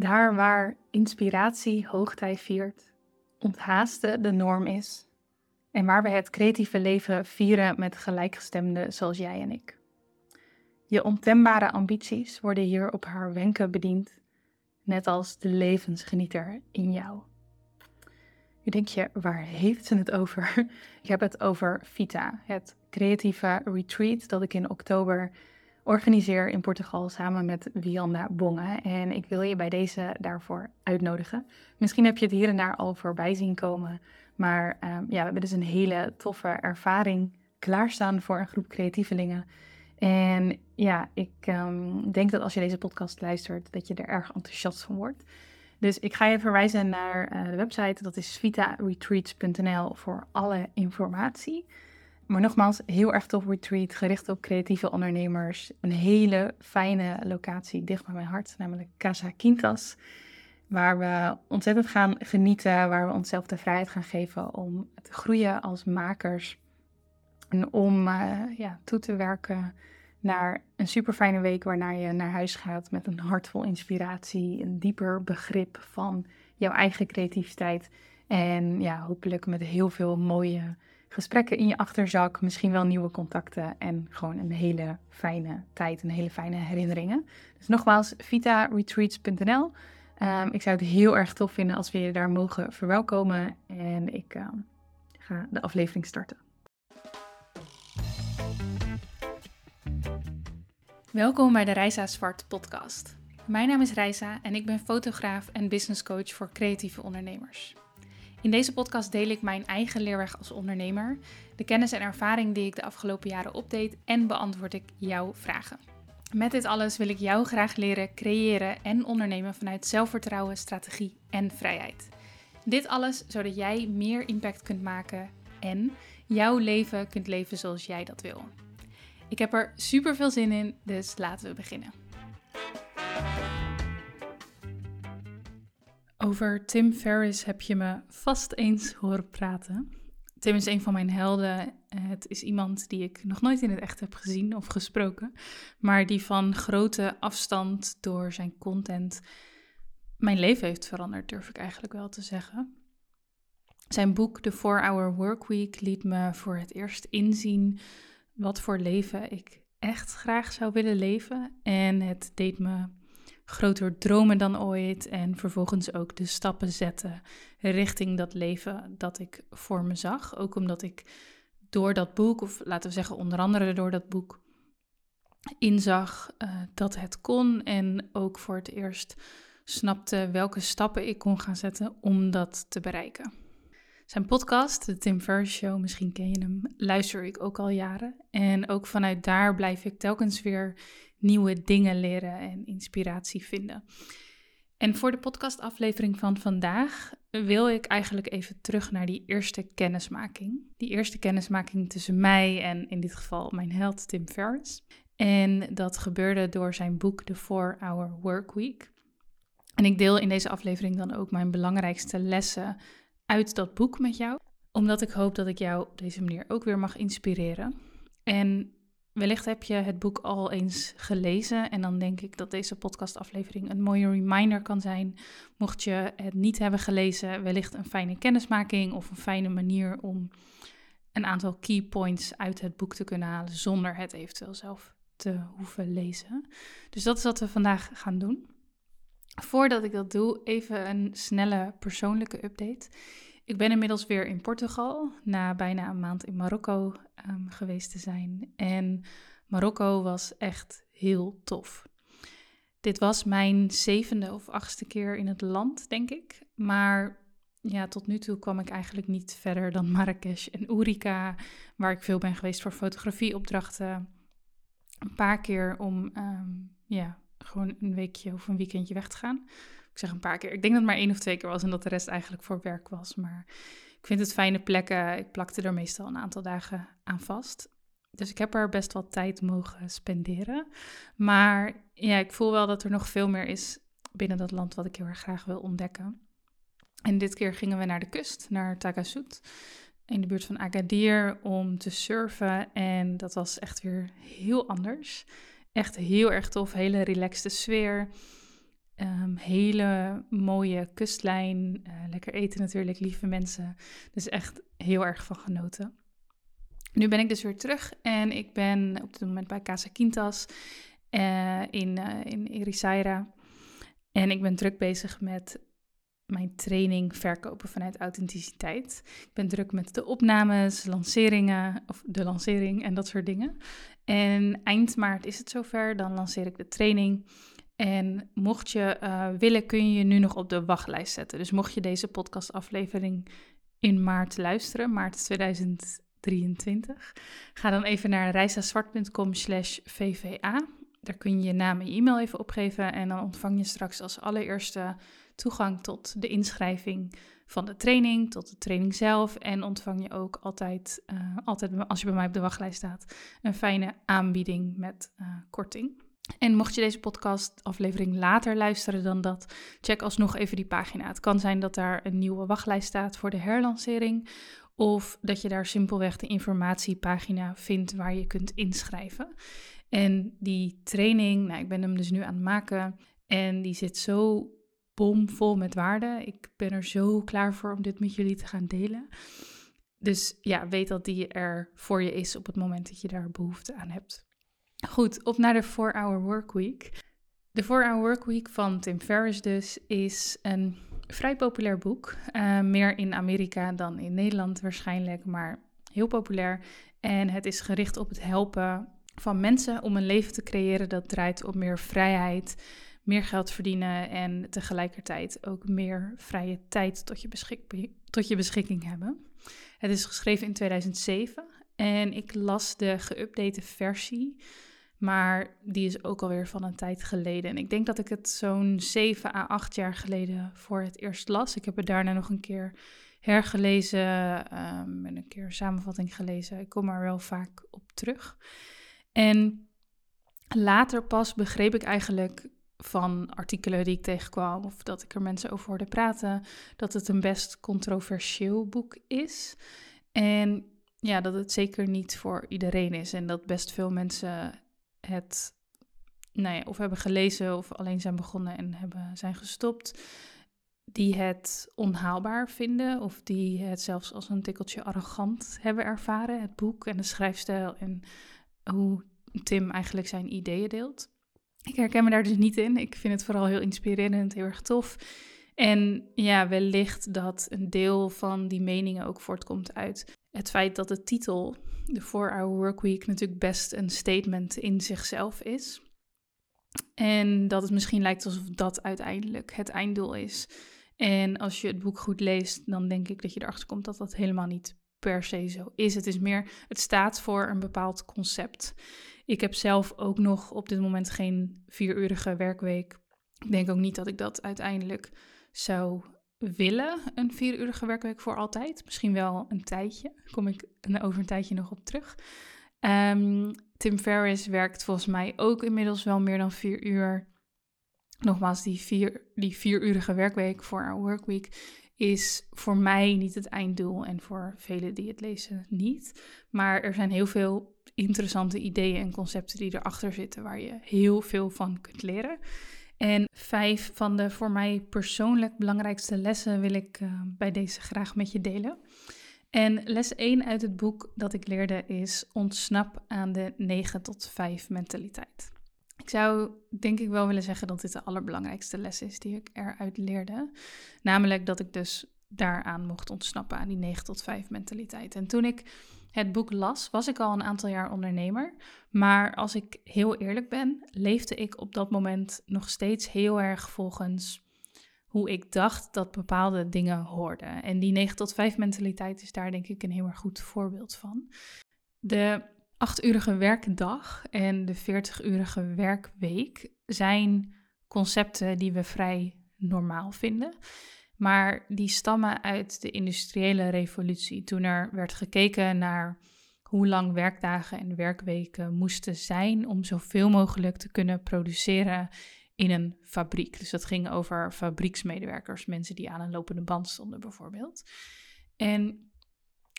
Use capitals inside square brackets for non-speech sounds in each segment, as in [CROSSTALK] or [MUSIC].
Daar waar inspiratie hoogtij viert, onthaasten de norm is. En waar we het creatieve leven vieren met gelijkgestemden zoals jij en ik. Je ontembare ambities worden hier op haar wenken bediend, net als de levensgenieter in jou. Nu denk je, waar heeft ze het over? [LAUGHS] Ik heb het over Vita, het creatieve retreat dat ik in oktober organiseer in Portugal samen met Wianda Bonge. En ik wil je bij deze daarvoor uitnodigen. Misschien heb je het hier en daar al voorbij zien komen. Maar um, ja, we hebben dus een hele toffe ervaring klaarstaan voor een groep creatievelingen. En ja, ik um, denk dat als je deze podcast luistert, dat je er erg enthousiast van wordt. Dus ik ga je verwijzen naar uh, de website, dat is vitaretreats.nl voor alle informatie. Maar nogmaals, heel erg tof retreat, gericht op creatieve ondernemers. Een hele fijne locatie dicht bij mijn hart, namelijk Casa Quintas. Waar we ontzettend gaan genieten, waar we onszelf de vrijheid gaan geven om te groeien als makers. En om uh, ja, toe te werken naar een super fijne week waarna je naar huis gaat met een hart vol inspiratie, een dieper begrip van jouw eigen creativiteit. En ja, hopelijk met heel veel mooie gesprekken in je achterzak, misschien wel nieuwe contacten en gewoon een hele fijne tijd, een hele fijne herinneringen. Dus nogmaals, vitaretreats.nl. Um, ehm, ik zou het heel erg tof vinden als we je daar mogen verwelkomen. En ik uh, ga de aflevering starten. Welkom bij de Reisa Zwart podcast. Mijn naam is Reisa en ik ben fotograaf en business coach voor creatieve ondernemers. In deze podcast deel ik mijn eigen leerweg als ondernemer, de kennis en ervaring die ik de afgelopen jaren opdeed en beantwoord ik jouw vragen. Met dit alles wil ik jou graag leren creëren en ondernemen vanuit zelfvertrouwen, strategie en vrijheid. Dit alles zodat jij meer impact kunt maken en jouw leven kunt leven zoals jij dat wil. Ik heb er super veel zin in, dus laten we beginnen. Over Tim Ferriss heb je me vast eens horen praten. Tim is een van mijn helden. Het is iemand die ik nog nooit in het echt heb gezien of gesproken, maar die van grote afstand door zijn content mijn leven heeft veranderd, durf ik eigenlijk wel te zeggen. Zijn boek The 4-Hour Workweek liet me voor het eerst inzien wat voor leven ik echt graag zou willen leven. En het deed me groter dromen dan ooit en vervolgens ook de stappen zetten richting dat leven dat ik voor me zag. Ook omdat ik door dat boek, of laten we zeggen onder andere door dat boek, inzag uh, dat het kon en ook voor het eerst snapte welke stappen ik kon gaan zetten om dat te bereiken. Zijn podcast, de Tim Ferriss Show, misschien ken je hem, luister ik ook al jaren. En ook vanuit daar blijf ik telkens weer nieuwe dingen leren en inspiratie vinden. En voor de podcastaflevering van vandaag wil ik eigenlijk even terug naar die eerste kennismaking. Die eerste kennismaking tussen mij en in dit geval mijn held Tim Ferriss. En dat gebeurde door zijn boek The 4-Hour Workweek. En ik deel in deze aflevering dan ook mijn belangrijkste lessen uit dat boek met jou, omdat ik hoop dat ik jou op deze manier ook weer mag inspireren. En wellicht heb je het boek al eens gelezen en dan denk ik dat deze podcastaflevering een mooie reminder kan zijn. Mocht je het niet hebben gelezen, wellicht een fijne kennismaking of een fijne manier om een aantal key points uit het boek te kunnen halen zonder het eventueel zelf te hoeven lezen. Dus dat is wat we vandaag gaan doen. Voordat ik dat doe, even een snelle persoonlijke update. Ik ben inmiddels weer in Portugal, na bijna een maand in Marokko um, geweest te zijn. En Marokko was echt heel tof. Dit was mijn zevende of achtste keer in het land, denk ik. Maar ja, tot nu toe kwam ik eigenlijk niet verder dan [LAUGHS] Marrakesh en Oerika, waar ik veel ben geweest voor fotografieopdrachten. Een paar keer om um, ja, gewoon een weekje of een weekendje weg te gaan. Ik zeg een paar keer. Ik denk dat het maar één of twee keer was en dat de rest eigenlijk voor werk was. Maar ik vind het fijne plekken. Ik plakte er meestal een aantal dagen aan vast. Dus ik heb er best wel tijd mogen spenderen. Maar ja, ik voel wel dat er nog veel meer is binnen dat land wat ik heel erg graag wil ontdekken. En dit keer gingen we naar de kust, naar Tagasut, in de buurt van Agadir, om te surfen. En dat was echt weer heel anders. Echt heel erg tof, hele relaxte sfeer. Ehm, hele mooie kustlijn, uh, lekker eten natuurlijk, lieve mensen. Dus echt heel erg van genoten. Nu ben ik dus weer terug en ik ben op dit moment bij Casa Quintas uh, in, uh, in Ericeira. En ik ben druk bezig met mijn training verkopen vanuit authenticiteit. Ik ben druk met de opnames, lanceringen, of de lancering en dat soort dingen. En eind maart is het zover, dan lanceer ik de training. En mocht je uh, willen, kun je je nu nog op de wachtlijst zetten. Dus mocht je deze podcastaflevering in maart luisteren, maart 2023, ga dan even naar reisazwart.com slash vva. Daar kun je je naam en e-mail even opgeven en dan ontvang je straks als allereerste toegang tot de inschrijving van de training, tot de training zelf. En ontvang je ook altijd, uh, altijd als je bij mij op de wachtlijst staat, een fijne aanbieding met uh, korting. En mocht je deze podcast-aflevering later luisteren dan dat, check alsnog even die pagina. Het kan zijn dat daar een nieuwe wachtlijst staat voor de herlancering. Of dat je daar simpelweg de informatiepagina vindt waar je kunt inschrijven. En die training, nou, ik ben hem dus nu aan het maken. En die zit zo bomvol met waarde. Ik ben er zo klaar voor om dit met jullie te gaan delen. Dus ja, weet dat die er voor je is op het moment dat je daar behoefte aan hebt. Goed, op naar de 4-Hour Workweek. De 4-Hour Workweek van Tim Ferriss dus is een vrij populair boek. Uh, meer in Amerika dan in Nederland waarschijnlijk, maar heel populair. En het is gericht op het helpen van mensen om een leven te creëren dat draait op meer vrijheid, meer geld verdienen en tegelijkertijd ook meer vrije tijd tot je, tot je beschikking hebben. Het is geschreven in 2007 en ik las de geüpdate versie, maar die is ook alweer van een tijd geleden. En ik denk dat ik het zo'n 7 à 8 jaar geleden voor het eerst las. Ik heb het daarna nog een keer hergelezen um, en een keer samenvatting gelezen. Ik kom er wel vaak op terug. En later pas begreep ik eigenlijk van artikelen die ik tegenkwam of dat ik er mensen over hoorde praten, dat het een best controversieel boek is. En ja, dat het zeker niet voor iedereen is en dat best veel mensen het nou ja, of hebben gelezen of alleen zijn begonnen en hebben, zijn gestopt, die het onhaalbaar vinden of die het zelfs als een tikkeltje arrogant hebben ervaren, het boek en de schrijfstijl en hoe Tim eigenlijk zijn ideeën deelt. Ik herken me daar dus niet in. Ik vind het vooral heel inspirerend, heel erg tof. En ja, wellicht dat een deel van die meningen ook voortkomt uit het feit dat de titel, de 4-Hour Workweek, natuurlijk best een statement in zichzelf is. En dat het misschien lijkt alsof dat uiteindelijk het einddoel is. En als je het boek goed leest, dan denk ik dat je erachter komt dat dat helemaal niet per se zo is. Het is meer, het staat voor een bepaald concept. Ik heb zelf ook nog op dit moment geen vierurige werkweek. Ik denk ook niet dat ik dat uiteindelijk zou willen, een vierurige werkweek voor altijd. Misschien wel een tijdje. Daar kom ik over een tijdje nog op terug. Um, Tim Ferriss werkt volgens mij ook inmiddels wel meer dan vier uur. Nogmaals, die, vier, die vierurige werkweek voor our workweek is voor mij niet het einddoel en voor velen die het lezen niet. Maar er zijn heel veel interessante ideeën en concepten die erachter zitten waar je heel veel van kunt leren. En vijf van de voor mij persoonlijk belangrijkste lessen wil ik uh, bij deze graag met je delen. En les 1 uit het boek dat ik leerde is ontsnap aan de 9 tot 5 mentaliteit. Ik zou denk ik wel willen zeggen dat dit de allerbelangrijkste les is die ik eruit leerde. Namelijk dat ik dus daaraan mocht ontsnappen aan die 9 tot 5 mentaliteit. En toen ik het boek las, was ik al een aantal jaar ondernemer. Maar als ik heel eerlijk ben, leefde ik op dat moment nog steeds heel erg volgens hoe ik dacht dat bepaalde dingen hoorden. En die 9 tot 5 mentaliteit is daar denk ik een heel erg goed voorbeeld van. De 8-urige werkdag en de 40-urige werkweek zijn concepten die we vrij normaal vinden. Maar die stammen uit de industriële revolutie, toen er werd gekeken naar hoe lang werkdagen en werkweken moesten zijn om zoveel mogelijk te kunnen produceren in een fabriek. Dus dat ging over fabrieksmedewerkers, mensen die aan een lopende band stonden bijvoorbeeld. En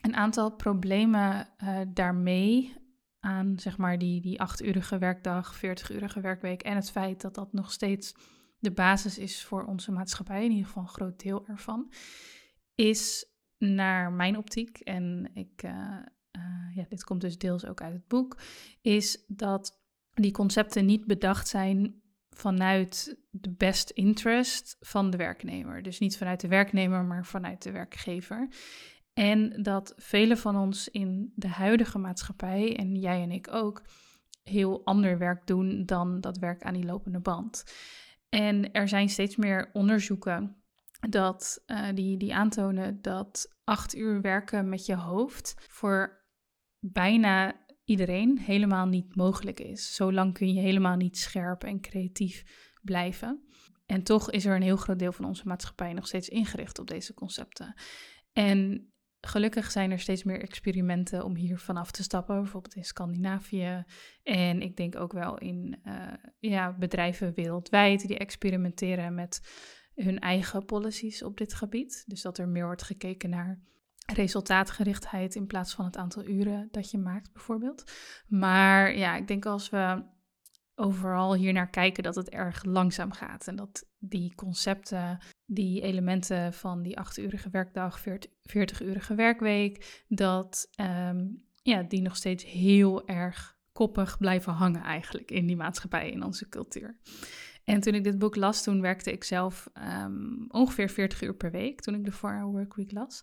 een aantal problemen uh, daarmee aan zeg maar die, die 8-urige werkdag, 40-urige werkweek en het feit dat dat nog steeds de basis is voor onze maatschappij, in ieder geval een groot deel ervan, is naar mijn optiek, en ik, uh, ja, dit komt dus deels ook uit het boek, is dat die concepten niet bedacht zijn vanuit de best interest van de werknemer. Dus niet vanuit de werknemer, maar vanuit de werkgever. En dat velen van ons in de huidige maatschappij, en jij en ik ook, heel ander werk doen dan dat werk aan die lopende band. En er zijn steeds meer onderzoeken dat, uh, die, die aantonen dat acht uur werken met je hoofd voor bijna iedereen helemaal niet mogelijk is. Zolang kun je helemaal niet scherp en creatief blijven. En toch is er een heel groot deel van onze maatschappij nog steeds ingericht op deze concepten. En gelukkig zijn er steeds meer experimenten om hier vanaf te stappen, bijvoorbeeld in Scandinavië. En ik denk ook wel in uh, ja, bedrijven wereldwijd die experimenteren met hun eigen policies op dit gebied. Dus dat er meer wordt gekeken naar resultaatgerichtheid in plaats van het aantal uren dat je maakt, bijvoorbeeld. Maar ja, ik denk als we overal hier naar kijken dat het erg langzaam gaat en dat die concepten, die elementen van die 8-urige werkdag, 40-urige werkweek, dat um, ja, die nog steeds heel erg koppig blijven hangen eigenlijk in die maatschappij, in onze cultuur. En toen ik dit boek las, toen werkte ik zelf um, ongeveer 40 uur per week toen ik de 4-Hour Workweek las.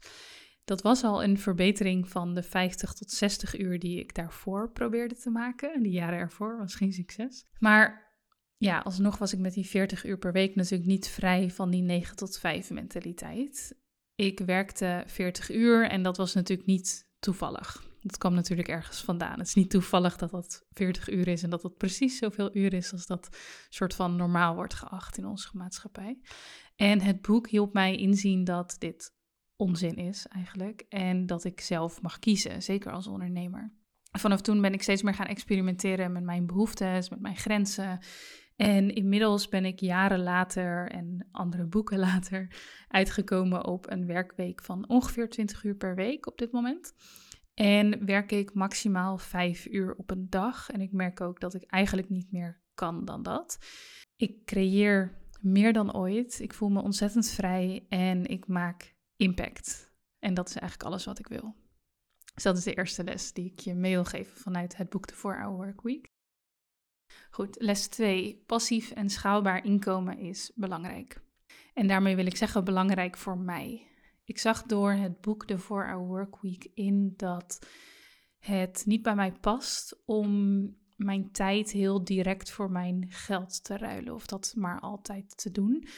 Dat was al een verbetering van de 50 tot 60 uur die ik daarvoor probeerde te maken. En die jaren ervoor was geen succes. Maar ja, alsnog was ik met die 40 uur per week natuurlijk niet vrij van die 9 tot 5 mentaliteit. Ik werkte 40 uur en dat was natuurlijk niet toevallig. Dat kwam natuurlijk ergens vandaan. Het is niet toevallig dat dat 40 uur is en dat dat precies zoveel uur is als dat soort van normaal wordt geacht in onze maatschappij. En het boek hielp mij inzien dat dit onzin is eigenlijk. En dat ik zelf mag kiezen, zeker als ondernemer. Vanaf toen ben ik steeds meer gaan experimenteren met mijn behoeftes, met mijn grenzen. En inmiddels ben ik jaren later en andere boeken [LAUGHS] later uitgekomen op een werkweek van ongeveer 20 uur per week op dit moment. En werk ik maximaal 5 uur op een dag. En ik merk ook dat ik eigenlijk niet meer kan dan dat. Ik creëer meer dan ooit. Ik voel me ontzettend vrij en ik maak impact. En dat is eigenlijk alles wat ik wil. Dus dat is de eerste les die ik je mee wil geven vanuit het boek The 4-Hour Work Week. Goed, les 2. Passief en schaalbaar inkomen is belangrijk. En daarmee wil ik zeggen belangrijk voor mij. Ik zag door het boek The 4-Hour Work Week in dat het niet bij mij past om mijn tijd heel direct voor mijn geld te ruilen of dat maar altijd te doen.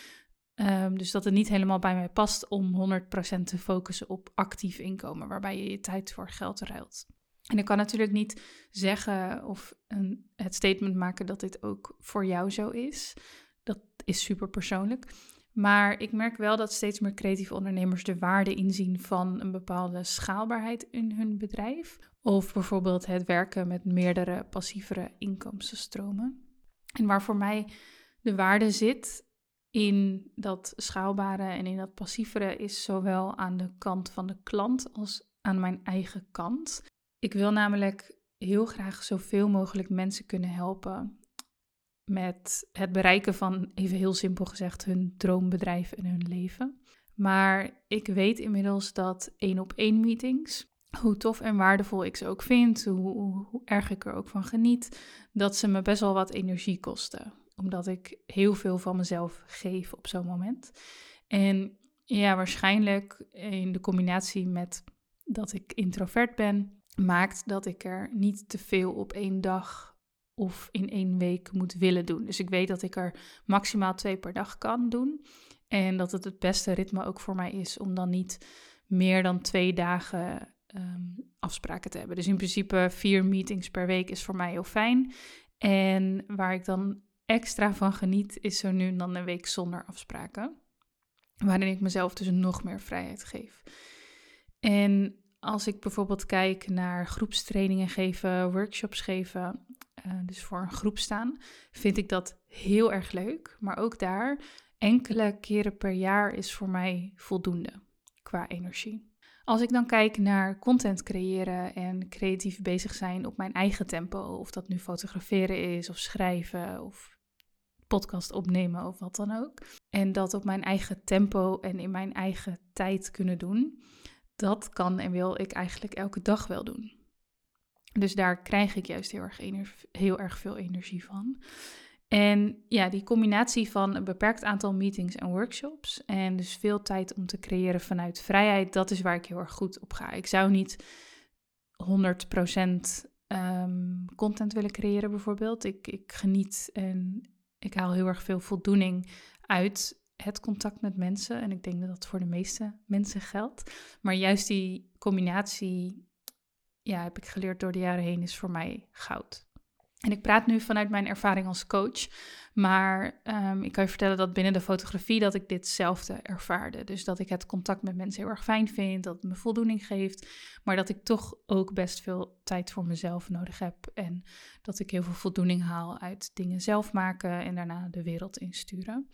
Ehm, dus dat het niet helemaal bij mij past om 100% te focussen op actief inkomen, waarbij je je tijd voor geld ruilt. En ik kan natuurlijk niet zeggen of een, het statement maken dat dit ook voor jou zo is. Dat is super persoonlijk. Maar ik merk wel dat steeds meer creatieve ondernemers de waarde inzien van een bepaalde schaalbaarheid in hun bedrijf. Of bijvoorbeeld het werken met meerdere passievere inkomstenstromen. En waar voor mij de waarde zit, in dat schaalbare en in dat passievere is zowel aan de kant van de klant als aan mijn eigen kant. Ik wil namelijk heel graag zoveel mogelijk mensen kunnen helpen met het bereiken van, even heel simpel gezegd, hun droombedrijf en hun leven. Maar ik weet inmiddels dat één op één meetings, hoe tof en waardevol ik ze ook vind, hoe, hoe erg ik er ook van geniet, dat ze me best wel wat energie kosten omdat ik heel veel van mezelf geef op zo'n moment. En ja, waarschijnlijk in de combinatie met dat ik introvert ben, maakt dat ik er niet te veel op één dag of in één week moet willen doen. Dus ik weet dat ik er maximaal twee per dag kan doen. En dat het het beste ritme ook voor mij is om dan niet meer dan twee dagen ehm, afspraken te hebben. Dus in principe vier meetings per week is voor mij heel fijn. En waar ik dan extra van geniet, is zo nu dan een week zonder afspraken. Waarin ik mezelf dus nog meer vrijheid geef. En als ik bijvoorbeeld kijk naar groepstrainingen geven, workshops geven, uh, dus voor een groep staan, vind ik dat heel erg leuk. Maar ook daar, enkele keren per jaar is voor mij voldoende qua energie. Als ik dan kijk naar content creëren en creatief bezig zijn op mijn eigen tempo, of dat nu fotograferen is, of schrijven, of podcast opnemen of wat dan ook. En dat op mijn eigen tempo en in mijn eigen tijd kunnen doen. Dat kan en wil ik eigenlijk elke dag wel doen. Dus daar krijg ik juist heel erg, heel erg veel energie van. En ja, die combinatie van een beperkt aantal meetings en workshops en dus veel tijd om te creëren vanuit vrijheid, dat is waar ik heel erg goed op ga. Ik zou niet 100% um, content willen creëren bijvoorbeeld. Ik, ik geniet en ik haal heel erg veel voldoening uit het contact met mensen. En ik denk dat dat voor de meeste mensen geldt. Maar juist die combinatie, ja, heb ik geleerd door de jaren heen, is voor mij goud. En ik praat nu vanuit mijn ervaring als coach, maar um, ik kan je vertellen dat binnen de fotografie dat ik ditzelfde ervaarde. Dus dat ik het contact met mensen heel erg fijn vind, dat het me voldoening geeft, maar dat ik toch ook best veel tijd voor mezelf nodig heb en dat ik heel veel voldoening haal uit dingen zelf maken en daarna de wereld insturen.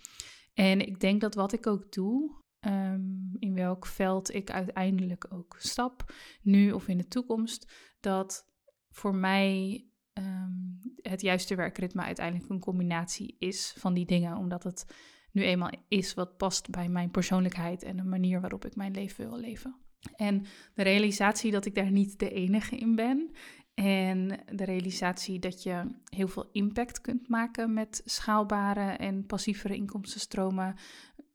En ik denk dat wat ik ook doe, um, in welk veld ik uiteindelijk ook stap, nu of in de toekomst, dat voor mij um, het juiste werkritme uiteindelijk een combinatie is van die dingen. Omdat het nu eenmaal is wat past bij mijn persoonlijkheid en de manier waarop ik mijn leven wil leven. En de realisatie dat ik daar niet de enige in ben. En de realisatie dat je heel veel impact kunt maken met schaalbare en passievere inkomstenstromen.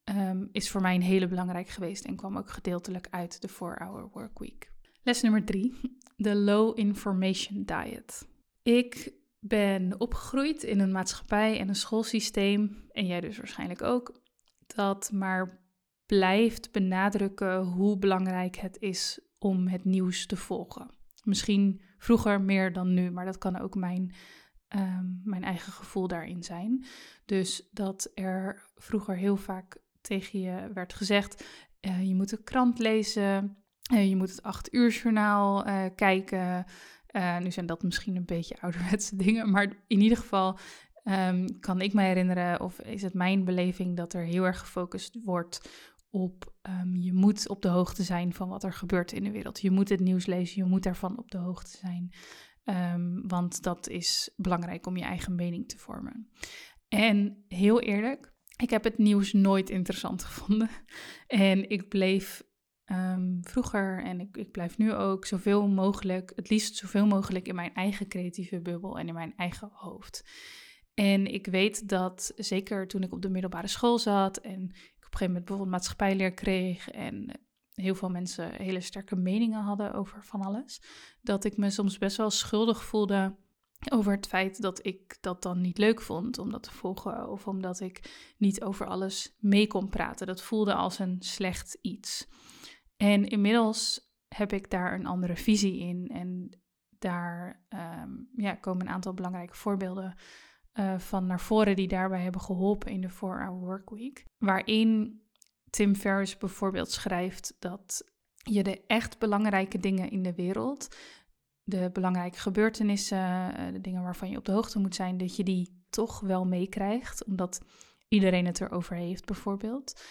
Um, is voor mij een hele belangrijk geweest en kwam ook gedeeltelijk uit de 4-hour workweek. Les nummer 3, de low information diet. Ik ben opgegroeid in een maatschappij en een schoolsysteem, en jij dus waarschijnlijk ook, dat maar blijft benadrukken hoe belangrijk het is om het nieuws te volgen. Misschien vroeger meer dan nu, maar dat kan ook mijn, ehm, mijn eigen gevoel daarin zijn. Dus dat er vroeger heel vaak tegen je werd gezegd: uh, je moet de krant lezen, uh, je moet het acht uur journaal uh, kijken. Uh, nu zijn dat misschien een beetje ouderwetse [LAUGHS] dingen, maar in ieder geval um, kan ik me herinneren, of is het mijn beleving, dat er heel erg gefocust wordt op um, je moet op de hoogte zijn van wat er gebeurt in de wereld. Je moet het nieuws lezen, je moet daarvan op de hoogte zijn, um, want dat is belangrijk om je eigen mening te vormen. En heel eerlijk, ik heb het nieuws nooit interessant [LAUGHS] gevonden. En ik bleef um, vroeger en ik, ik blijf nu ook zoveel mogelijk, het liefst zoveel mogelijk in mijn eigen creatieve bubbel en in mijn eigen hoofd. En ik weet dat zeker toen ik op de middelbare school zat en ik op een gegeven moment bijvoorbeeld maatschappijleer kreeg en heel veel mensen hele sterke meningen hadden over van alles, dat ik me soms best wel schuldig voelde over het feit dat ik dat dan niet leuk vond om dat te volgen of omdat ik niet over alles mee kon praten. Dat voelde als een slecht iets. En inmiddels heb ik daar een andere visie in. En daar um, ja, komen een aantal belangrijke voorbeelden uh, van naar voren die daarbij hebben geholpen in de 4-Hour Workweek. Waarin Tim Ferriss bijvoorbeeld schrijft dat je de echt belangrijke dingen in de wereld, de belangrijke gebeurtenissen, eh, de dingen waarvan je op de hoogte moet zijn, dat je die toch wel meekrijgt, omdat iedereen het erover heeft bijvoorbeeld.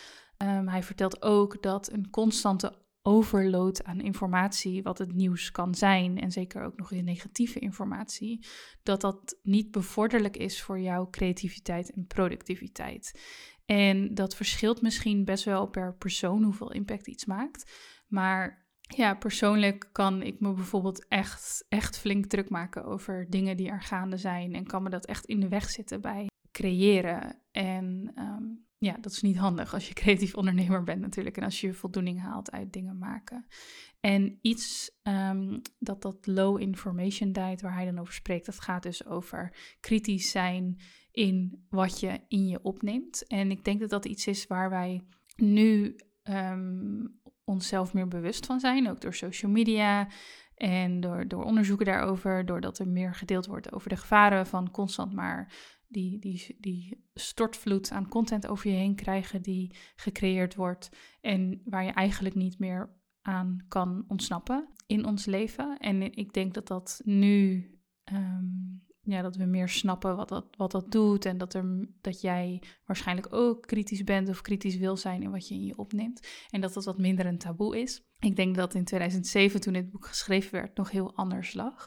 Um, hij vertelt ook dat een constante overload aan informatie, wat het nieuws kan zijn, en zeker ook nog eens negatieve informatie, dat dat niet bevorderlijk is voor jouw creativiteit en productiviteit. En dat verschilt misschien best wel per persoon hoeveel impact iets maakt. Maar ja, persoonlijk kan ik me bijvoorbeeld echt, echt flink druk maken over dingen die er gaande zijn. En kan me dat echt in de weg zitten bij creëren. En um, ja, dat is niet handig als je [LAUGHS] creatief ondernemer bent natuurlijk. En als je voldoening haalt uit dingen maken. En iets um, dat dat low information diet, waar hij dan over spreekt, dat gaat dus over kritisch zijn in wat je in je opneemt. En ik denk dat dat iets is waar wij nu um, onszelf meer bewust van zijn, ook door social media. En door, door onderzoeken daarover, doordat er meer gedeeld wordt over de gevaren van constant maar die, die, die stortvloed aan content over je heen krijgen die gecreëerd wordt en waar je eigenlijk niet meer aan kan ontsnappen in ons leven. En ik denk dat dat nu, um, ja, dat we meer snappen wat dat, wat dat doet en dat, er, dat jij waarschijnlijk ook kritisch bent of kritisch wil zijn in wat je in je opneemt en dat dat wat minder een taboe is. Ik denk dat in 2007, toen dit boek geschreven werd, nog heel anders lag.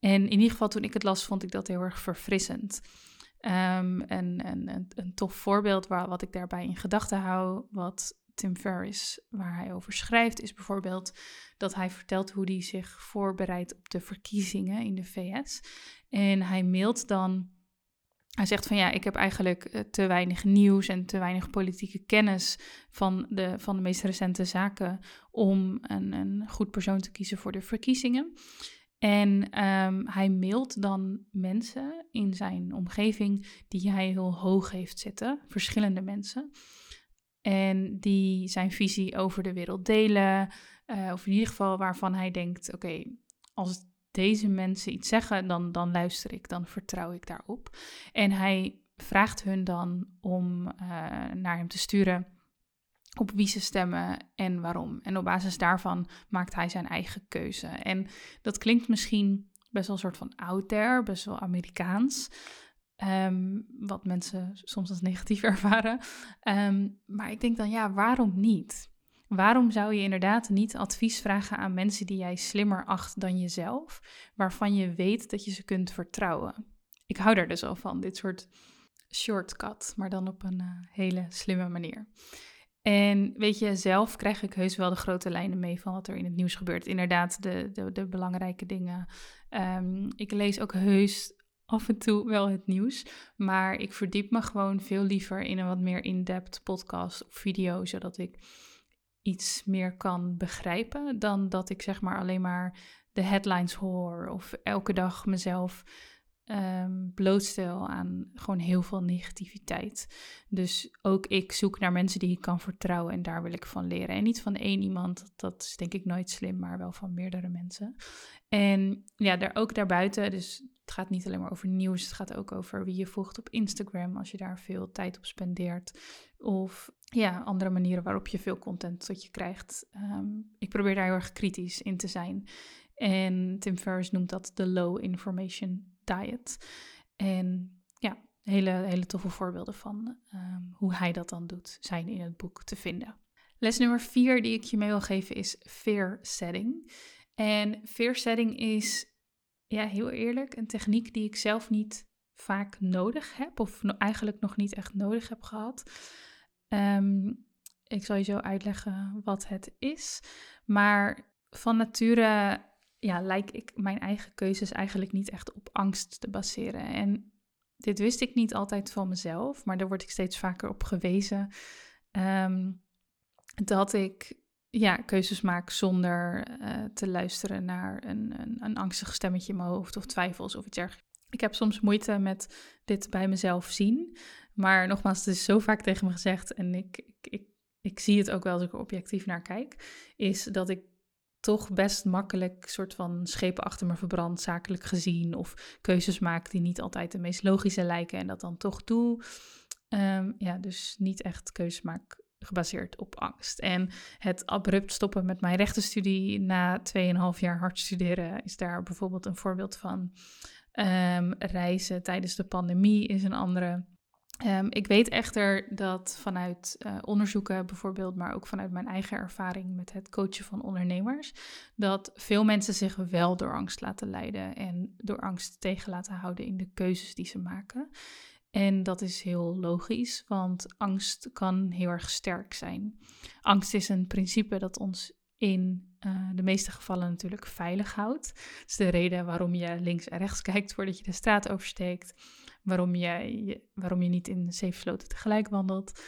En in ieder geval toen ik het las, vond ik dat heel erg verfrissend. Um, en, een, een tof voorbeeld waar, wat ik daarbij in gedachten hou, wat Tim Ferriss, waar hij over schrijft, is bijvoorbeeld dat hij vertelt hoe hij zich voorbereidt op de verkiezingen in de VS. En hij mailt dan. Hij zegt van ja, ik heb eigenlijk eh, te weinig nieuws en te weinig politieke kennis van de, van de meest recente zaken om een, een goed persoon te kiezen voor de verkiezingen. En ehm, hij mailt dan mensen in zijn omgeving die hij heel hoog heeft zitten, verschillende mensen. En die zijn visie over de wereld delen, uh, of in ieder geval waarvan hij denkt: oké, als deze mensen iets zeggen, dan, dan luister ik, dan vertrouw ik daarop. En hij vraagt hun dan om uh, naar hem te sturen op wie ze stemmen en waarom. En op basis daarvan maakt hij zijn eigen keuze. En dat klinkt misschien best wel een soort van out best wel Amerikaans. Ehm, wat mensen soms als negatief [LAUGHS] ervaren. Ehm, maar ik denk dan, ja, waarom niet? Waarom zou je inderdaad niet advies vragen aan mensen die jij slimmer acht dan jezelf, waarvan je weet dat je ze kunt vertrouwen? Ik hou er dus al van, dit soort shortcut, maar dan op een uh, hele slimme manier. En weet je, zelf krijg ik heus wel de grote lijnen mee van wat er in het nieuws gebeurt. Inderdaad, de, de, de belangrijke dingen. Um, ik lees ook heus af en toe wel het nieuws. Maar ik verdiep me gewoon veel liever in een wat meer in-depth podcast of video, zodat ik iets meer kan begrijpen dan dat ik zeg maar alleen maar de headlines hoor of elke dag mezelf um, blootstel aan gewoon heel veel negativiteit. Dus ook ik zoek naar mensen die ik kan vertrouwen en daar wil ik van leren. En niet van één iemand, dat is denk ik nooit slim, maar wel van meerdere mensen. En ja, daar ook daarbuiten, dus het gaat niet alleen maar over nieuws, het gaat ook over wie je volgt op Instagram als je daar veel tijd op spendeert. Of ja, andere manieren waarop je veel content tot je krijgt. Um, ik probeer daar heel erg kritisch in te zijn. En Tim Ferriss noemt dat de low information diet. En ja, hele, hele toffe voorbeelden van ehm, hoe hij dat dan doet, zijn in het boek te vinden. Les nummer vier die ik je mee wil geven is fear setting. En fear setting is, ja, heel eerlijk, een techniek die ik zelf niet vaak nodig heb, of eigenlijk nog niet echt nodig heb gehad. Ehm, ik zal je zo uitleggen wat het is. Maar van nature ja, lijk ik mijn eigen keuzes eigenlijk niet echt op angst te baseren. En dit wist ik niet altijd van mezelf, maar daar word ik steeds vaker op gewezen. Um, dat ik ja, keuzes maak zonder uh, te luisteren naar een, een, een, angstig stemmetje in mijn hoofd of twijfels of iets dergelijks. Ik heb soms moeite met dit bij mezelf zien. Maar nogmaals, het is zo vaak tegen me gezegd en ik, ik, ik, ik zie het ook wel als ik er objectief naar kijk. Is dat ik toch best makkelijk soort van schepen achter me verbrand, zakelijk gezien. Of keuzes maak die niet altijd de meest logische lijken en dat dan toch doe. Ehm, ja, dus niet echt keuzes maak gebaseerd op angst. En het abrupt stoppen met mijn rechtenstudie na 2,5 jaar hard studeren is daar bijvoorbeeld een voorbeeld van. Um, reizen tijdens de pandemie is een andere. Um, ik weet echter dat vanuit uh, onderzoeken bijvoorbeeld, maar ook vanuit mijn eigen ervaring met het coachen van ondernemers, dat veel mensen zich wel door angst laten leiden en door angst tegen laten houden in de keuzes die ze maken. En dat is heel logisch, want angst kan heel erg sterk zijn. Angst is een principe dat ons in uh, de meeste gevallen natuurlijk veilig houdt. Dat is de reden waarom je links en rechts kijkt voordat je de straat oversteekt waarom je, waarom je niet in zeven sloten tegelijk wandelt.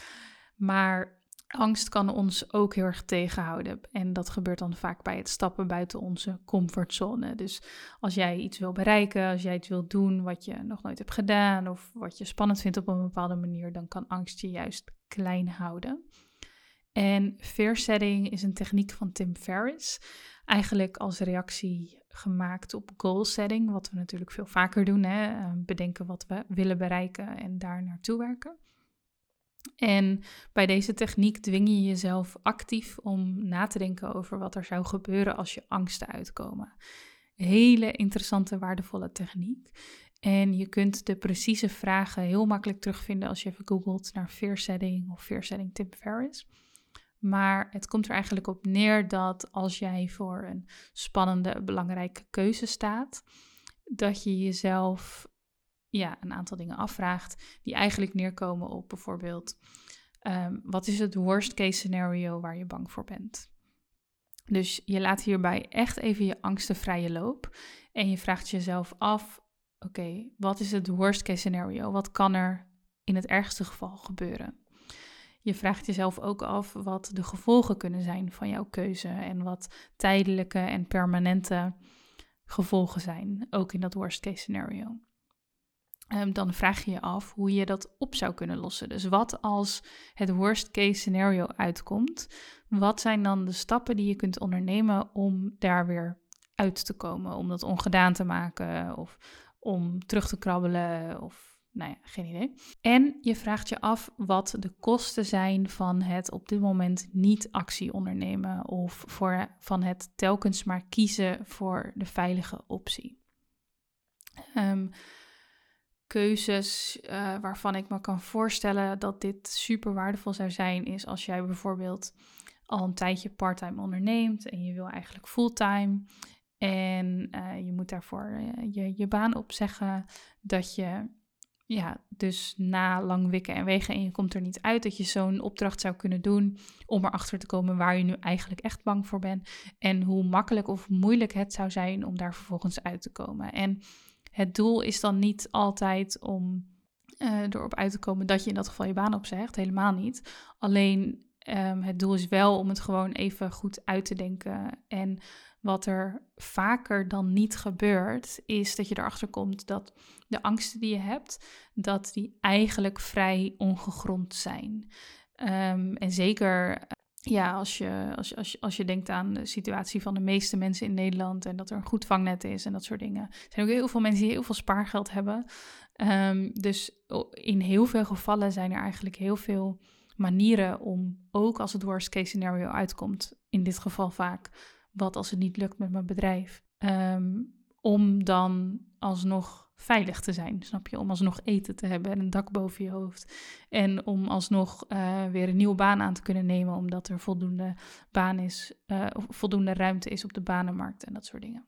Maar angst kan ons ook heel erg tegenhouden. En dat gebeurt dan vaak bij het stappen buiten onze comfortzone. Dus als jij iets wil bereiken, als jij iets wil doen wat je nog nooit hebt gedaan of wat je spannend vindt op een bepaalde manier, dan kan angst je juist klein houden. En fear setting is een techniek van Tim Ferriss. Eigenlijk als reactie gemaakt op goal setting, wat we natuurlijk veel vaker doen. Hè? Ehm, bedenken wat we willen bereiken en daar naartoe werken. En bij deze techniek dwing je jezelf actief om na te denken over wat er zou gebeuren als je angsten uitkomen. Hele interessante, waardevolle techniek. En je kunt de precieze vragen heel makkelijk terugvinden als je even googelt naar fear setting of fear setting Tim Ferriss. Maar het komt er eigenlijk op neer dat als jij voor een spannende, belangrijke keuze staat, dat je jezelf ja, een aantal dingen afvraagt die eigenlijk neerkomen op bijvoorbeeld ehm, wat is het worst case scenario waar je bang voor bent. Dus je laat hierbij echt even je angsten vrije loop en je vraagt jezelf af: oké, wat is het worst case scenario? Wat kan er in het ergste geval gebeuren? Je vraagt jezelf ook af wat de gevolgen kunnen zijn van jouw keuze en wat tijdelijke en permanente gevolgen zijn, ook in dat worst case scenario. Um, dan vraag je je af hoe je dat op zou kunnen lossen. Dus wat als het worst case scenario uitkomt? Wat zijn dan de stappen die je kunt ondernemen om daar weer uit te komen? Om dat ongedaan te maken of om terug te krabbelen of nou ja, geen idee. En je vraagt je af wat de kosten zijn van het op dit moment niet actie ondernemen of voor, van het telkens maar kiezen voor de veilige optie. Um, keuzes uh, waarvan ik me kan voorstellen dat dit super waardevol zou zijn, is als jij bijvoorbeeld al een tijdje parttime onderneemt en je wil eigenlijk fulltime. En uh, je moet daarvoor uh, je, je baan opzeggen. Dat je ja, dus na lang wikken en wegen en je komt er niet uit, dat je zo'n opdracht zou kunnen doen om erachter te komen waar je nu eigenlijk echt bang voor bent. En hoe makkelijk of moeilijk het zou zijn om daar vervolgens uit te komen. En het doel is dan niet altijd om uh, erop uit te komen dat je in dat geval je baan opzegt. Helemaal niet. Alleen um, het doel is wel om het gewoon even goed uit te denken. En wat er vaker dan niet gebeurt, is dat je erachter komt dat de angsten die je hebt, dat die eigenlijk vrij ongegrond zijn. Um, en zeker ja, als je, als, als, als je denkt aan de situatie van de meeste mensen in Nederland en dat er een goed vangnet is en dat soort dingen. Er zijn ook heel veel mensen die heel veel spaargeld hebben. Um, dus in heel veel gevallen zijn er eigenlijk heel veel manieren om, ook als het worst case scenario uitkomt, in dit geval vaak, wat als het niet lukt met mijn bedrijf, um, om dan alsnog veilig te zijn, snap je? Om alsnog eten te hebben en een dak boven je hoofd. En om alsnog uh, weer een nieuwe baan aan te kunnen nemen, omdat er voldoende baan is, uh, voldoende ruimte is op de banenmarkt en dat soort dingen.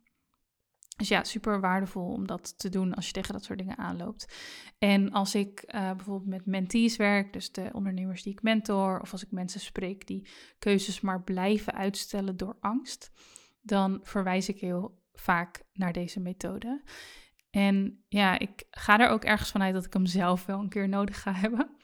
Dus ja, super waardevol om dat te doen als je tegen dat soort dingen aanloopt. En als ik uh, bijvoorbeeld met mentees werk, dus de ondernemers die ik mentor, of als ik mensen spreek die keuzes maar blijven uitstellen door angst, dan verwijs ik heel vaak naar deze methode. En ja, ik ga er ook ergens vanuit dat ik hem zelf wel een keer nodig ga hebben.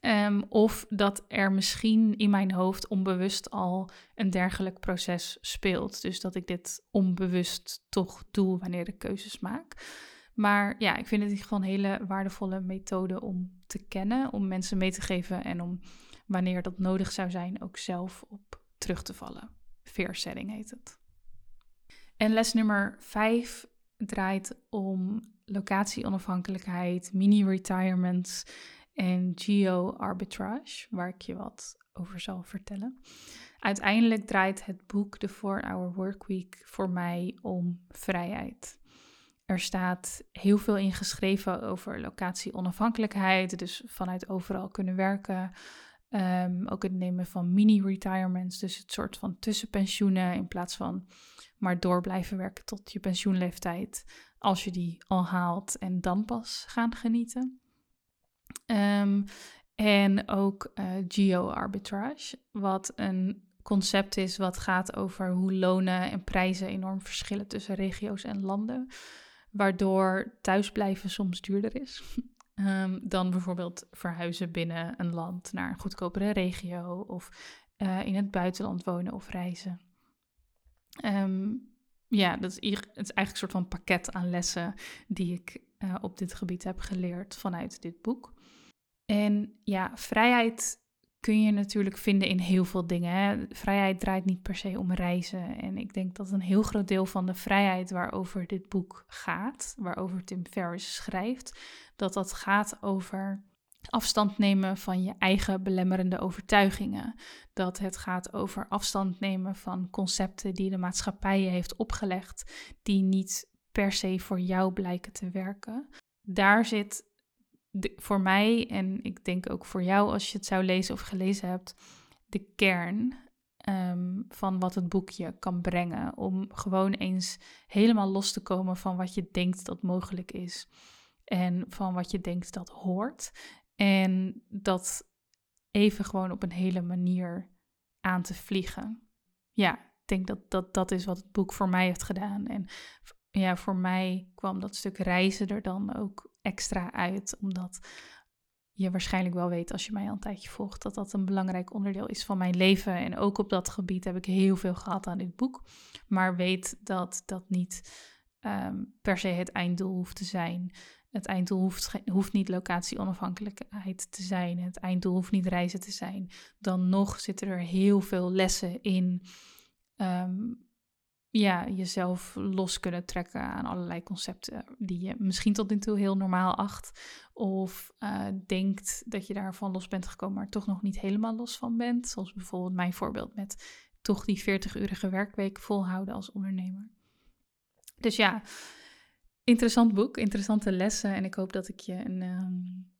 Um, of dat er misschien in mijn hoofd onbewust al een dergelijk proces speelt. Dus dat ik dit onbewust toch doe wanneer ik keuzes maak. Maar ja, ik vind het geval een hele waardevolle methode om te kennen, om mensen mee te geven en om wanneer dat nodig zou zijn ook zelf op terug te vallen. Fear setting heet het. En les nummer 5 draait om locatie-onafhankelijkheid, mini-retirements en geo-arbitrage, waar ik je wat over zal vertellen. Uiteindelijk draait het boek The 4-Hour Workweek voor mij om vrijheid. Er staat heel veel in geschreven over locatie-onafhankelijkheid, dus vanuit overal kunnen werken. Um, ook het nemen van mini-retirements, dus het soort van tussenpensioenen in plaats van maar door blijven werken tot je pensioenleeftijd, als je die al haalt en dan pas gaan genieten. Um, en ook uh, geo-arbitrage, wat een concept is wat gaat over hoe lonen en prijzen enorm verschillen tussen regio's en landen, waardoor thuisblijven soms duurder is. Um, dan bijvoorbeeld verhuizen binnen een land naar een goedkopere regio of uh, in het buitenland wonen of reizen. Um, ja, dat is, het is eigenlijk een soort van pakket aan lessen die ik uh, op dit gebied heb geleerd vanuit dit boek. En ja, vrijheid kun je natuurlijk vinden in heel veel dingen. Hè? Vrijheid draait niet per se om reizen. En ik denk dat een heel groot deel van de vrijheid waarover dit boek gaat, waarover Tim Ferriss schrijft, dat dat gaat over afstand nemen van je eigen belemmerende overtuigingen. Dat het gaat over afstand nemen van concepten die de maatschappij je heeft opgelegd, die niet per se voor jou blijken te werken. Daar zit voor mij, en ik denk ook voor jou als je het zou lezen of gelezen hebt, de kern um, van wat het boekje kan brengen. Om gewoon eens helemaal los te komen van wat je denkt dat mogelijk is. en van wat je denkt dat hoort. En dat even gewoon op een hele manier aan te vliegen. Ja, ik denk dat dat, dat is wat het boek voor mij heeft gedaan. En ja, voor mij kwam dat stuk reizen er dan ook extra uit, omdat je waarschijnlijk wel weet als je mij al een tijdje volgt, dat dat een belangrijk onderdeel is van mijn leven. En ook op dat gebied heb ik heel veel gehad aan dit boek. Maar weet dat dat niet ehm, per se het einddoel hoeft te zijn. Het einddoel hoeft, hoeft niet locatie-onafhankelijkheid te zijn. Het einddoel hoeft niet reizen te zijn. Dan nog zitten er heel veel lessen in. Ehm, ja, jezelf los kunnen trekken aan allerlei concepten die je misschien tot nu toe heel normaal acht. Of uh, denkt dat je daarvan los bent gekomen, maar toch nog niet helemaal los van bent. Zoals bijvoorbeeld mijn voorbeeld met toch die 40-urige werkweek volhouden als ondernemer. Dus ja, interessant boek, interessante lessen. En ik hoop dat ik je een, um,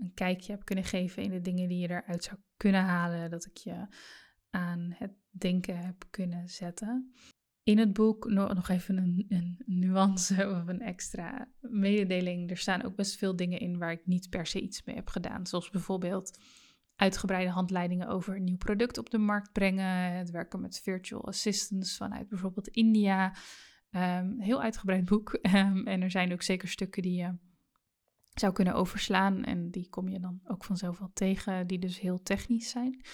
een kijkje heb kunnen geven in de dingen die je eruit zou kunnen halen. Dat ik je aan het denken heb kunnen zetten. In het boek nog even een, een, nuance [LAUGHS] of een extra mededeling. Er staan ook best veel dingen in waar ik niet per se iets mee heb gedaan. Zoals bijvoorbeeld uitgebreide handleidingen over een nieuw product op de markt brengen. Het werken met virtual assistants vanuit bijvoorbeeld India. Um, heel uitgebreid boek. [LAUGHS] Ehm, en er zijn ook zeker stukken die je zou kunnen overslaan. En die kom je dan ook vanzelf wel tegen, die dus heel technisch zijn.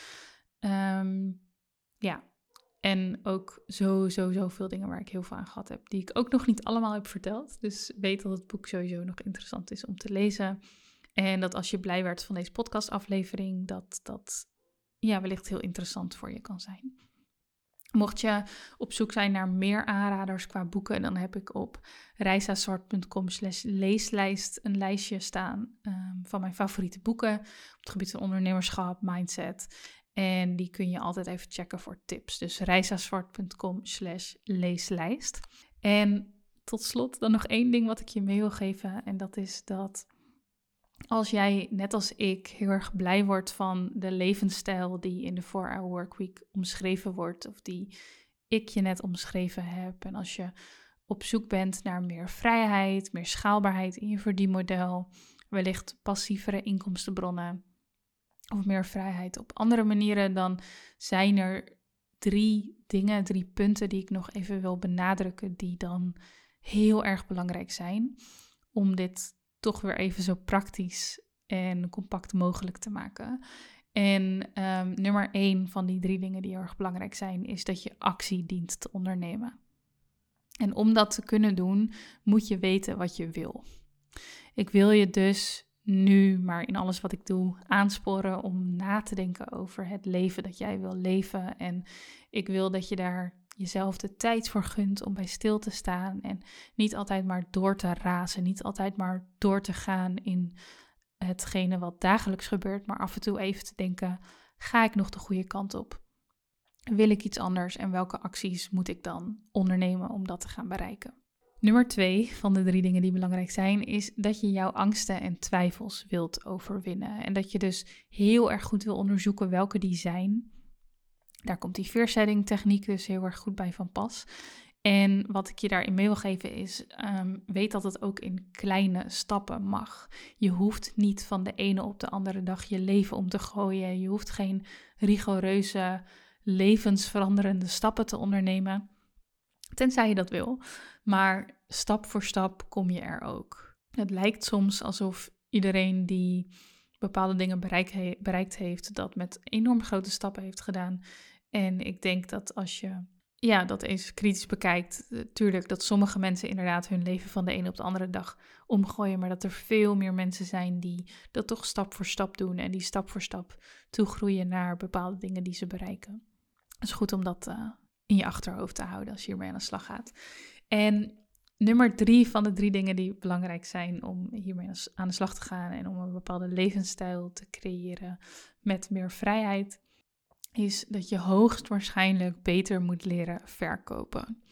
Um, ja, en ook zo, zo, zoveel dingen waar ik heel veel aan gehad heb, die ik ook nog niet allemaal heb verteld. Dus weet dat het boek sowieso nog interessant is om te lezen. En dat als je blij werd van deze podcastaflevering, dat dat ja, wellicht heel interessant voor je kan zijn. Mocht je op zoek zijn naar meer aanraders qua boeken, dan heb ik op reisazwart.com slash leeslijst een lijstje staan um, van mijn favoriete boeken op het gebied van ondernemerschap, mindset en die kun je altijd even checken voor tips. Dus reisazwart.com slash leeslijst. En tot slot dan nog één ding wat ik je mee wil geven. En dat is dat als jij, net als ik, heel erg blij wordt van de levensstijl die in de 4-Hour Workweek omschreven wordt. Of die ik je net omschreven heb. En als je op zoek bent naar meer vrijheid, meer schaalbaarheid in je verdienmodel. Wellicht passievere inkomstenbronnen of meer vrijheid op andere manieren, dan zijn er drie dingen, drie punten die ik nog even wil benadrukken, die dan heel erg belangrijk zijn om dit toch weer even zo praktisch en compact mogelijk te maken. En um, nummer één van die drie dingen die erg belangrijk zijn, is dat je actie dient te ondernemen. En om dat te kunnen doen, moet je weten wat je wil. Ik wil je dus nu, maar in alles wat ik doe, aansporen om na te denken over het leven dat jij wil leven. En ik wil dat je daar jezelf de tijd voor gunt om bij stil te staan en niet altijd maar door te razen, niet altijd maar door te gaan in hetgene wat dagelijks gebeurt, maar af en toe even te denken: ga ik nog de goede kant op? Wil ik iets anders en welke acties moet ik dan ondernemen om dat te gaan bereiken? Nummer twee van de drie dingen die belangrijk zijn, is dat je jouw angsten en twijfels wilt overwinnen. En dat je dus heel erg goed wil onderzoeken welke die zijn. Daar komt die veersetting techniek dus heel erg goed bij van pas. En wat ik je daarin mee wil geven is, ehm, weet dat het ook in kleine stappen mag. Je hoeft niet van de ene op de andere dag je leven om te gooien. Je hoeft geen rigoureuze, levensveranderende stappen te ondernemen. Tenzij je dat wil. Maar stap voor stap kom je er ook. Het lijkt soms alsof iedereen die bepaalde dingen bereikt heeft, dat met enorm grote stappen heeft gedaan. En ik denk dat als je ja, dat eens kritisch bekijkt, natuurlijk dat sommige mensen inderdaad hun leven van de ene op de andere dag omgooien, maar dat er veel meer mensen zijn die dat toch stap voor stap doen en die stap voor stap toegroeien naar bepaalde dingen die ze bereiken. Het is goed om dat uh, in je achterhoofd te houden als je hiermee aan de slag gaat. En nummer drie van de drie dingen die belangrijk zijn om hiermee aan de slag te gaan en om een bepaalde levensstijl te creëren met meer vrijheid, is dat je hoogstwaarschijnlijk beter moet leren verkopen.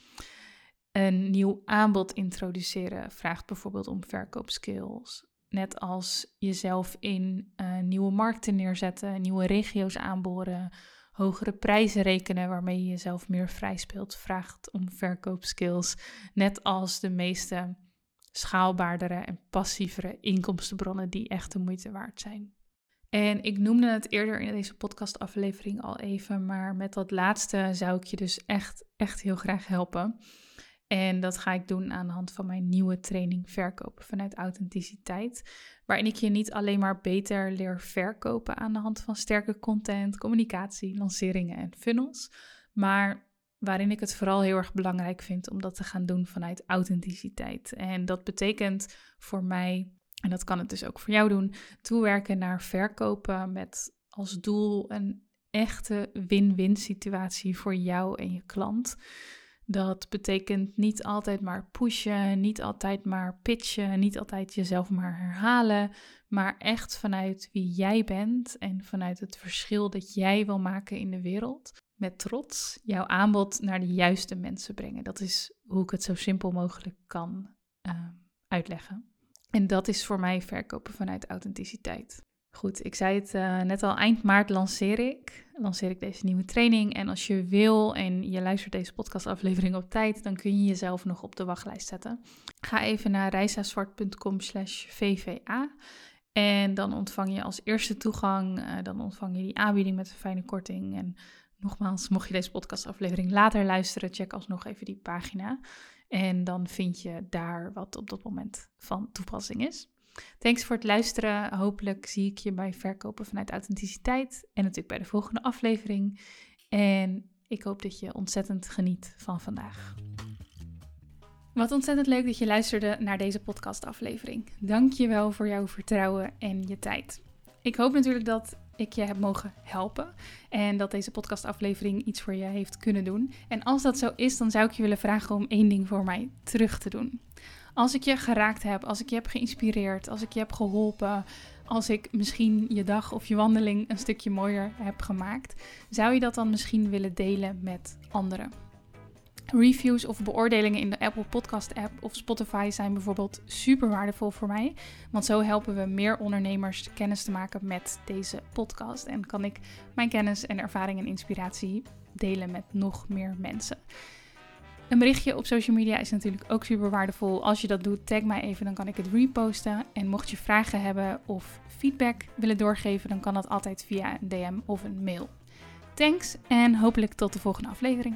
Een nieuw aanbod introduceren vraagt bijvoorbeeld om verkoopskills. Net als jezelf in uh, nieuwe markten neerzetten, nieuwe regio's aanboren, hogere prijzen rekenen waarmee je jezelf meer vrij speelt, vraagt om verkoopskills. Net als de meeste schaalbaardere en passievere inkomstenbronnen die echt de moeite waard zijn. En ik noemde het eerder in deze podcastaflevering al even, maar met dat laatste zou ik je dus echt, echt heel graag helpen. En dat ga ik doen aan de hand van mijn nieuwe training Verkopen vanuit authenticiteit. Waarin ik je niet alleen maar beter leer verkopen aan de hand van sterke content, communicatie, lanceringen en funnels. Maar waarin ik het vooral heel erg belangrijk vind om dat te gaan doen vanuit authenticiteit. En dat betekent voor mij, en dat kan het dus ook voor jou doen, toewerken naar verkopen met als doel een echte win-win situatie voor jou en je klant. Dat betekent niet altijd maar pushen, niet altijd maar pitchen, niet altijd jezelf maar herhalen, maar echt vanuit wie jij bent en vanuit het verschil dat jij wil maken in de wereld. Met trots jouw aanbod naar de juiste mensen brengen. Dat is hoe ik het zo simpel mogelijk kan uh, uitleggen. En dat is voor mij verkopen vanuit authenticiteit. Goed, ik zei het uh, net al, eind maart lanceer ik. Lanceer ik deze nieuwe training. En als je wil en je luistert deze podcastaflevering op tijd, dan kun je jezelf nog op de wachtlijst zetten. Ga even naar reisazwart.com slash vva. En dan ontvang je als eerste toegang, uh, dan ontvang je die aanbieding met een fijne korting. En nogmaals, mocht je deze podcastaflevering later luisteren, check alsnog even die pagina. En dan vind je daar wat op dat moment van toepassing is. Thanks voor het luisteren. Hopelijk zie ik je bij Verkopen vanuit Authenticiteit. En natuurlijk bij de volgende aflevering. En ik hoop dat je ontzettend geniet van vandaag. Wat ontzettend leuk dat je luisterde naar deze podcastaflevering. Dank je wel voor jouw vertrouwen en je tijd. Ik hoop natuurlijk dat ik je heb mogen helpen en dat deze podcastaflevering iets voor je heeft kunnen doen. En als dat zo is, dan zou ik je willen vragen om één ding voor mij terug te doen. Als ik je geraakt heb, als ik je heb geïnspireerd, als ik je heb geholpen, als ik misschien je dag of je wandeling een stukje mooier heb gemaakt, zou je dat dan misschien willen delen met anderen? Reviews of beoordelingen in de Apple Podcast app of Spotify zijn bijvoorbeeld super waardevol voor mij. Want zo helpen we meer ondernemers kennis te maken met deze podcast. En kan ik mijn kennis en ervaring en inspiratie delen met nog meer mensen. Een berichtje op social media is natuurlijk ook super waardevol. Als je dat doet, tag mij even, dan kan ik het reposten. En mocht je vragen hebben of feedback willen doorgeven, dan kan dat altijd via een DM of een mail. Thanks en hopelijk tot de volgende aflevering.